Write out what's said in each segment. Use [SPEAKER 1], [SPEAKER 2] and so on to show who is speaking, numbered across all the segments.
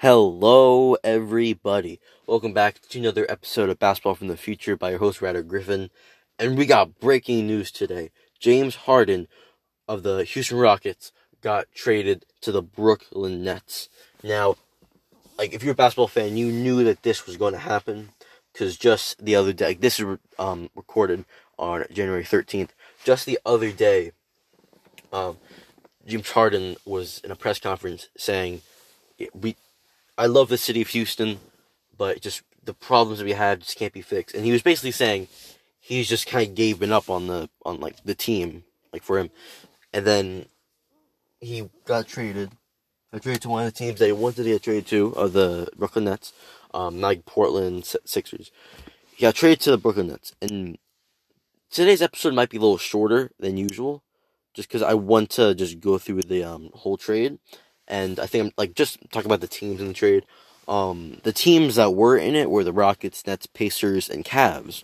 [SPEAKER 1] Hello, everybody. Welcome back to another episode of Basketball from the Future by your host, Ryder Griffin. And we got breaking news today. James Harden of the Houston Rockets got traded to the Brooklyn Nets. Now, like, if you're a basketball fan, you knew that this was going to happen because just the other day, like, this is um, recorded on January 13th. Just the other day, um, James Harden was in a press conference saying, "We I love the city of Houston, but just the problems that we have just can't be fixed. And he was basically saying he's just kind of given up on the on like the team, like for him. And then he got traded. I traded to one of the teams that he wanted to get traded to, of the Brooklyn Nets, um, like Portland Sixers. He got traded to the Brooklyn Nets, and today's episode might be a little shorter than usual, just because I want to just go through the um, whole trade and I think I'm like just talking about the teams in the trade. Um, the teams that were in it were the Rockets, Nets, Pacers, and Cavs.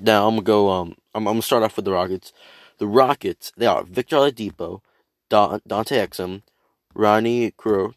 [SPEAKER 1] Now I'm gonna go. Um, I'm, I'm gonna start off with the Rockets. The Rockets they are Victor Oladipo, Don, Dante Exum, Ronnie Kuroc.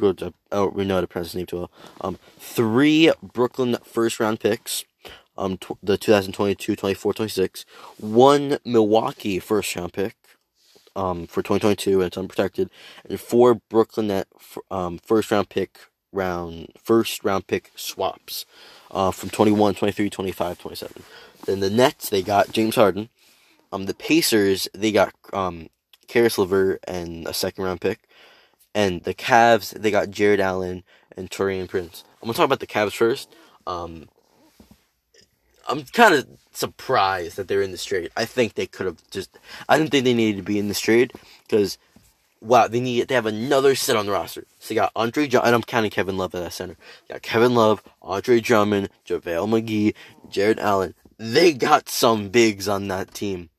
[SPEAKER 1] I don't know how to pronounce his name too well. Um, three Brooklyn first round picks. Um, tw- the 2022, 24, 26. One Milwaukee first round pick um, for 2022 and it's unprotected, and four Brooklyn Net um, first round pick round first round pick swaps uh, from 21, 23, 25, 27. Then the Nets they got James Harden. Um, the Pacers they got um, Caris LeVert and a second round pick, and the Cavs they got Jarrett Allen and Taurean Prince. I'm gonna talk about the Cavs first. Um, I'm kind of surprised that they're in this trade. I think they could have just. I didn't think they needed to be in this trade because, wow, they need they have another set on the roster. So they got Andre, and I'm counting Kevin Love at that center. They got Kevin Love, Andre Drummond, JaVale McGee, Jarrett Allen. They got some bigs on that team,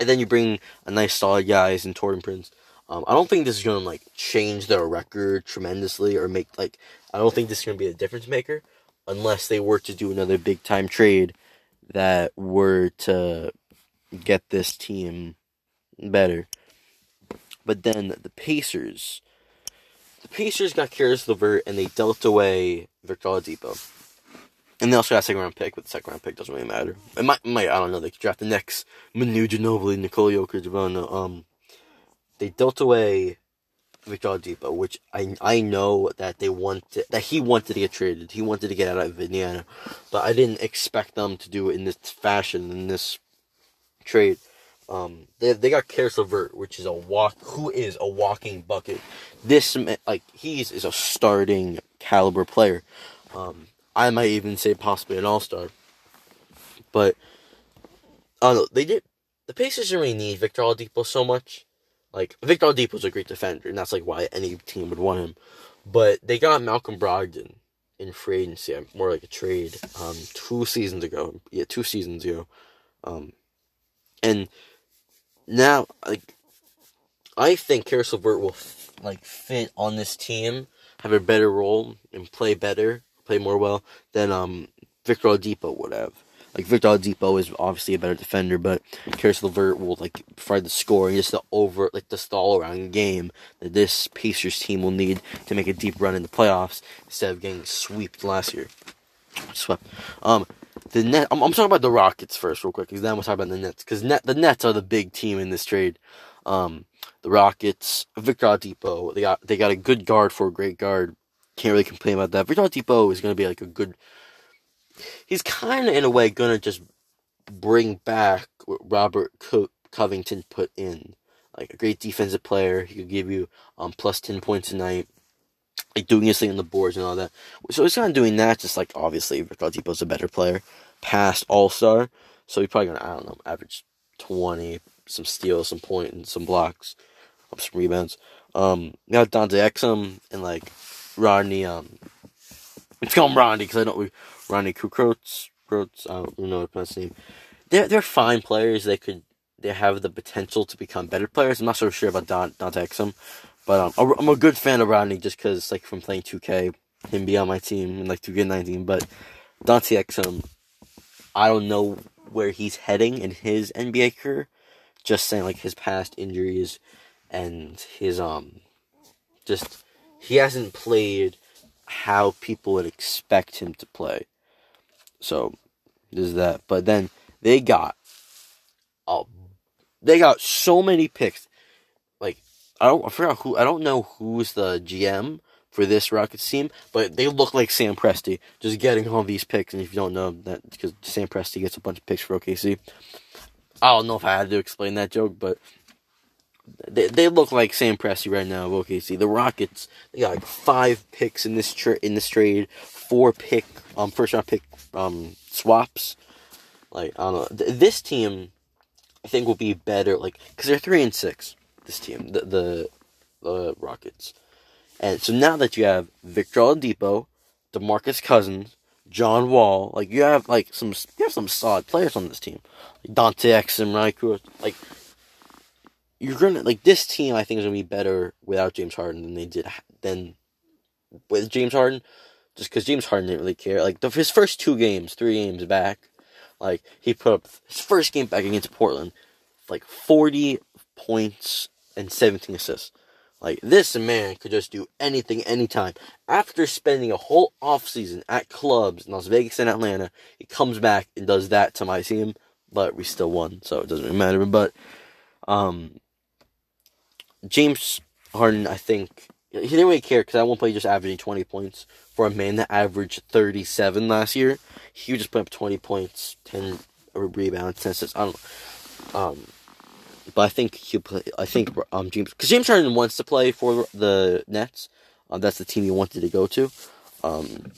[SPEAKER 1] and then you bring a nice solid guys in Taurean Prince. Um, I don't think this is gonna like change their record tremendously or make like. I don't think this is gonna be a difference maker unless they were to do another big time trade that were to get this team better. But then the Pacers, the Pacers got Caris LeVert and they dealt away Victor Oladipo. And they also got a second round pick, but the second round pick doesn't really matter. It might, might I don't know. They could draft the next Manu Ginobili, Nikola Jokic, Um, they dealt away Victor Oladipo, which I I know that they wanted that he wanted to get traded. He wanted to get out of Indiana, but I didn't expect them to do it in this fashion in this trade. Um, they they got Caris LeVert, which is a walk, who is a walking bucket. This like he's is a starting caliber player. Um, I might even say possibly an all star. But I don't. They did. The Pacers didn't really need Victor Oladipo so much. Like Victor Oladipo's a great defender, and that's like why any team would want him. But they got Malcolm Brogdon in free agency, more like a trade, um, two seasons ago. Yeah, two seasons ago. Um, and now, like, I think Caris LeVert will f- like fit on this team, have a better role, and play better, play more well than um Victor Oladipo would have. Like Victor Oladipo is obviously a better defender, but Caris LeVert will like provide the scoring, just the over like the all around game that this Pacers team will need to make a deep run in the playoffs instead of getting swept last year. Swept. Um, the net. I'm, I'm talking about the Rockets first, real quick, because then we'll talk about the Nets. Because net the Nets are the big team in this trade. Um, the Rockets, Victor Oladipo, they got they got a good guard for a great guard. Can't really complain about that. Victor Oladipo is going to be like a good he's kind of in a way gonna just bring back what Robert Co- Covington put in, like a great defensive player. He could give you um plus ten points a night, like doing his thing on the boards and all that. So he's kind of doing that. Just like obviously, Victor Oladipo's a better player, past All Star. So he's probably gonna I don't know average twenty, some steals, some points, and some blocks, some rebounds. Um, we got Dante Exum and like Rodney. Um, let's call him Rodney because I don't. Ronnie Kukrotz, Krotz, I don't know his name. They're they're fine players. They could they have the potential to become better players. I'm not so sure about Don Dante Exum, but um, I'm a good fan of Rodney just because like from playing 2K, him be on my team in like 2K19. But Dante Exum, I don't know where he's heading in his NBA career. Just saying like his past injuries and his um just he hasn't played how people would expect him to play. So there's that. But then they got oh they got so many picks. Like I don't I forgot who I don't know who's the GM for this Rockets team, but they look like Sam Presti just getting all these picks. And if you don't know that, because Sam Presti gets a bunch of picks for OKC, I don't know if I had to explain that joke, but they, they look like Sam Presti right now of OKC. The Rockets they got like five picks in this tra- in this trade, four pick um first round pick um swaps. Like I don't know, Th- this team I think will be better. Like because they're three and six. This team, the the, the Rockets, and so now that you have Victor Oladipo, DeMarcus Cousins, John Wall, like you have like some you have some solid players on this team, like Dante Exum, right? Like you're gonna like this team. I think is gonna be better without James Harden than they did than with James Harden, just because James Harden didn't really care. Like the, his first two games, three games back, like he put up his first game back against Portland, like forty points and seventeen assists. Like this man could just do anything anytime. After spending a whole offseason at clubs in Las Vegas and Atlanta, he comes back and does that to my team, but we still won, so it doesn't really matter. But um James Harden, I think he didn't really care because at one point he just averaging twenty points for a man that averaged thirty seven last year. He would just put up twenty points, ten rebounds, ten assists. I don't know. Um, but I think he'll play. I think um James because James Harden wants to play for the Nets. Um, that's the team he wanted to go to. Um,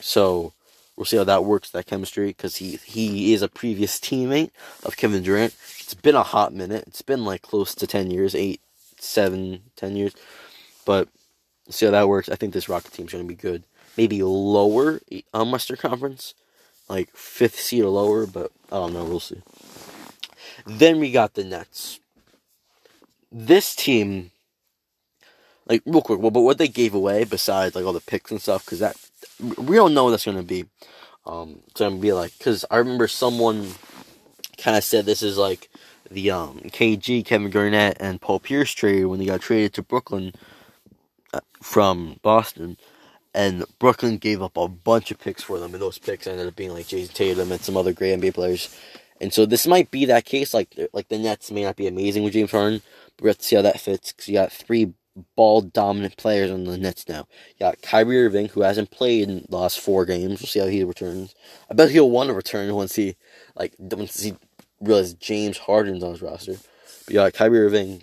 [SPEAKER 1] so we'll see how that works. That chemistry because he he is a previous teammate of Kevin Durant. It's been a hot minute. It's been like close to ten years, eight, seven, ten years. But see how that works. I think this Rocket team's going to be good. Maybe lower um, Western Conference, like fifth seed or lower, but I don't know. We'll see. Then we got the Nets. This team, like real quick, well, but what they gave away besides like all the picks and stuff, because that we don't know what that's going to be. Um, it's going to be like because I remember someone kind of said this is like the um, KG Kevin Garnett and Paul Pierce trade when they got traded to Brooklyn uh, from Boston, and Brooklyn gave up a bunch of picks for them, and those picks ended up being like Jayson Tatum and some other great NBA players. And so this might be that case. Like like the Nets may not be amazing with James Harden, but we have to see how that fits because you got three ball dominant players on the Nets now. You got Kyrie Irving who hasn't played in the last four games. We'll see how he returns. I bet he'll want to return once he like once he realizes James Harden's on his roster. But got Kyrie Irving,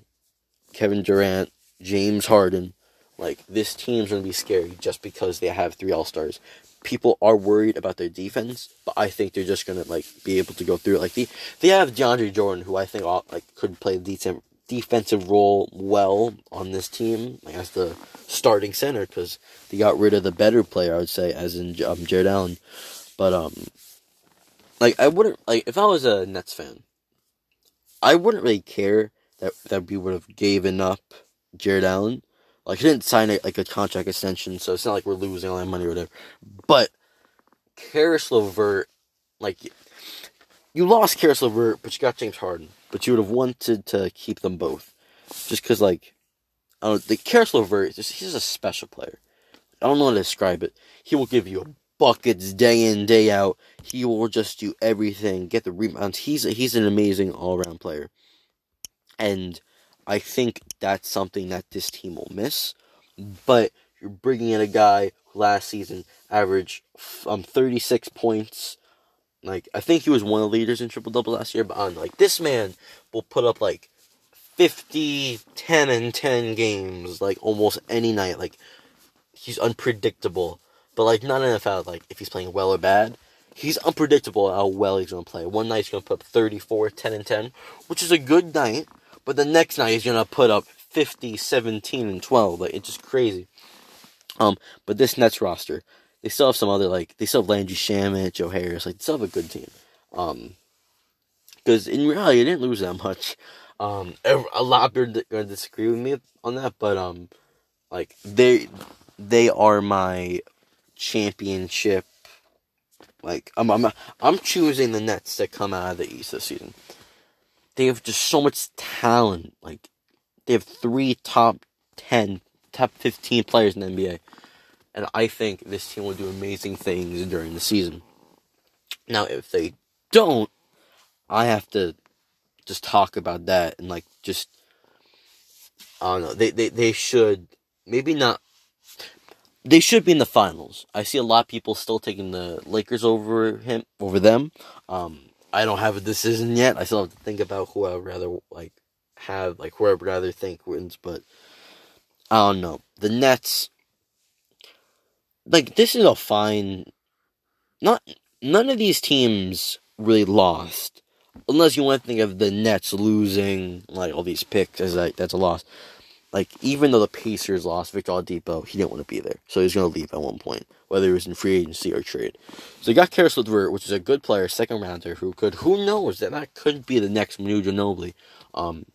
[SPEAKER 1] Kevin Durant, James Harden. Like this team's gonna be scary just because they have three All Stars people are worried about their defense, but I think they're just gonna like be able to go through it. Like the they have DeAndre Jordan, who I think like could play the decent defensive role well on this team, like as the starting center, because they got rid of the better player, I would say, as in um, Jarrett Allen. But um, like I wouldn't like if I was a Nets fan, I wouldn't really care that that we would have given up Jarrett Allen like he didn't sign a, like a contract extension, so it's not like we're losing all that money or whatever. But Caris LeVert, like you lost Caris LeVert, but you got James Harden. But you would have wanted to keep them both, just because like I don't. The Caris LeVert, just, he's a special player. I don't know how to describe it. He will give you buckets day in day out. He will just do everything, get the rebounds. He's he's an amazing all around player, and I think that's something that this team will miss. But you're bringing in a guy who last season averaged um 36 points. Like I think he was one of the leaders in triple double last year, but on like this man will put up like 50, 10 and 10 games like almost any night. Like he's unpredictable. But like not NFL, like if he's playing well or bad, he's unpredictable how well he's gonna play. One night he's gonna put up 34, 10 and 10, which is a good night. But the next night he's gonna put up 50, 17, and 12. Like it's just crazy. Um, but this Nets roster, they still have some other like they still have Landry Shamet, Joe Harris. Like they still have a good team. Um, because in reality, they didn't lose that much. Um, a lot of people are gonna disagree with me on that, but um, like they they are my championship. Like I'm I'm I'm choosing the Nets to come out of the East this season they have just so much talent. Like they have three top ten top 15 players in the NBA. And I think this team will do amazing things during the season. Now, if they don't, I have to just talk about that and like just I don't know. They they they should maybe not. They should be in the finals. I see a lot of people still taking the Lakers over him over them. Um, I don't have a decision yet. I still have to think about who I would rather like have like who I would rather think wins, but I don't know. The Nets like this is a fine not none of these teams really lost. Unless you want to think of the Nets losing like all these picks as like that's a loss. Like even though the Pacers lost Victor Oladipo, he didn't want to be there, so he's going to leave at one point, whether it was in free agency or trade. So you got Caris LeVert, which is a good player, second rounder, who could who knows that that could be the next Manu Ginobili, um,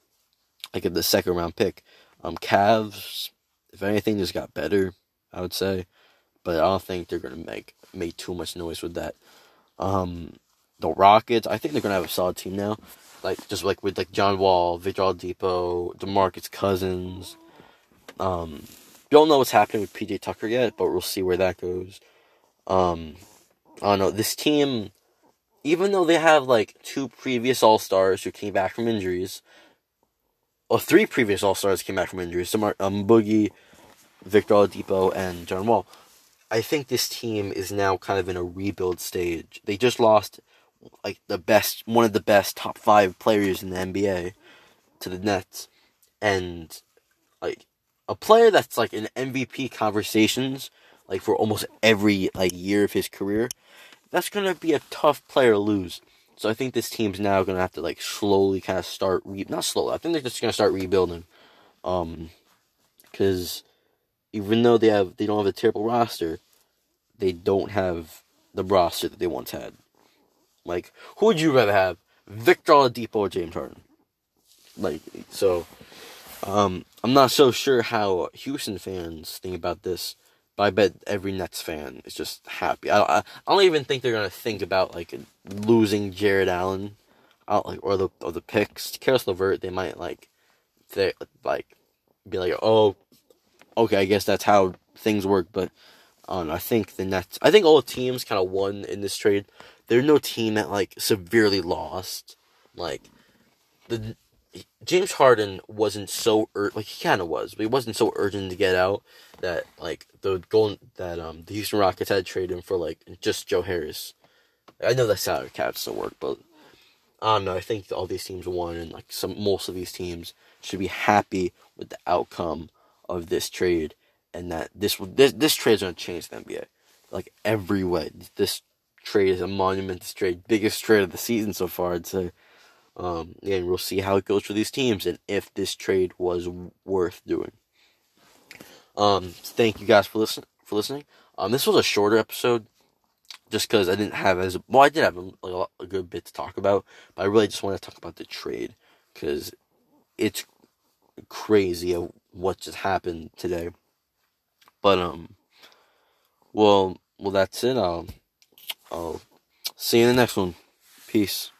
[SPEAKER 1] like the second round pick. Um, Cavs, if anything, just got better, I would say, but I don't think they're going to make make too much noise with that. Um, the Rockets, I think they're gonna have a solid team now. Like just like with like John Wall, Victor Oladipo, DeMarcus Cousins. Um, don't know what's happening with PJ Tucker yet, but we'll see where that goes. Um, I don't know. This team, even though they have like two previous All Stars who came back from injuries, or three previous All Stars came back from injuries, some are um, Boogie, Victor Oladipo, and John Wall. I think this team is now kind of in a rebuild stage. They just lost like the best, one of the best top five players in the NBA to the Nets, and like a player that's like in MVP conversations, like for almost every like year of his career. That's gonna be a tough player to lose. So I think this team's now gonna have to like slowly kind of start re not slowly. I think they're just gonna start rebuilding, um, because even though they have they don't have a terrible roster, they don't have the roster that they once had. Like, who would you rather have, Victor Oladipo or James Harden? Like, so, um, I'm not so sure how Houston fans think about this, but I bet every Nets fan is just happy. I, I, I don't even think they're gonna think about like losing Jarrett Allen, out like or the or the picks. Caris LeVert, they might like, they like, be like, oh, okay, I guess that's how things work. But um, I think the Nets, I think all teams kind of won in this trade there's no team that like severely lost. Like the James Harden wasn't so ur- like he kind of was, but he wasn't so urgent to get out that like the goal that um the Houston Rockets had traded him for like just Joe Harris. I know that's how cap still work, but I don't know. I think all these teams won, and like some most of these teams should be happy with the outcome of this trade, and that this this this trade is going to change the NBA, like every way. This trade is a monumental trade, biggest trade of the season so far. I'd say. Um, and we'll see how it goes for these teams and if this trade was worth doing. Um, thank you guys for listen for listening. Um, this was a shorter episode, just because I didn't have as well. I did have a, like, a, good bit to talk about, but I really just want to talk about the trade because it's crazy what just happened today. But um, well, well, that's it. I'll I'll see you in the next one. Peace.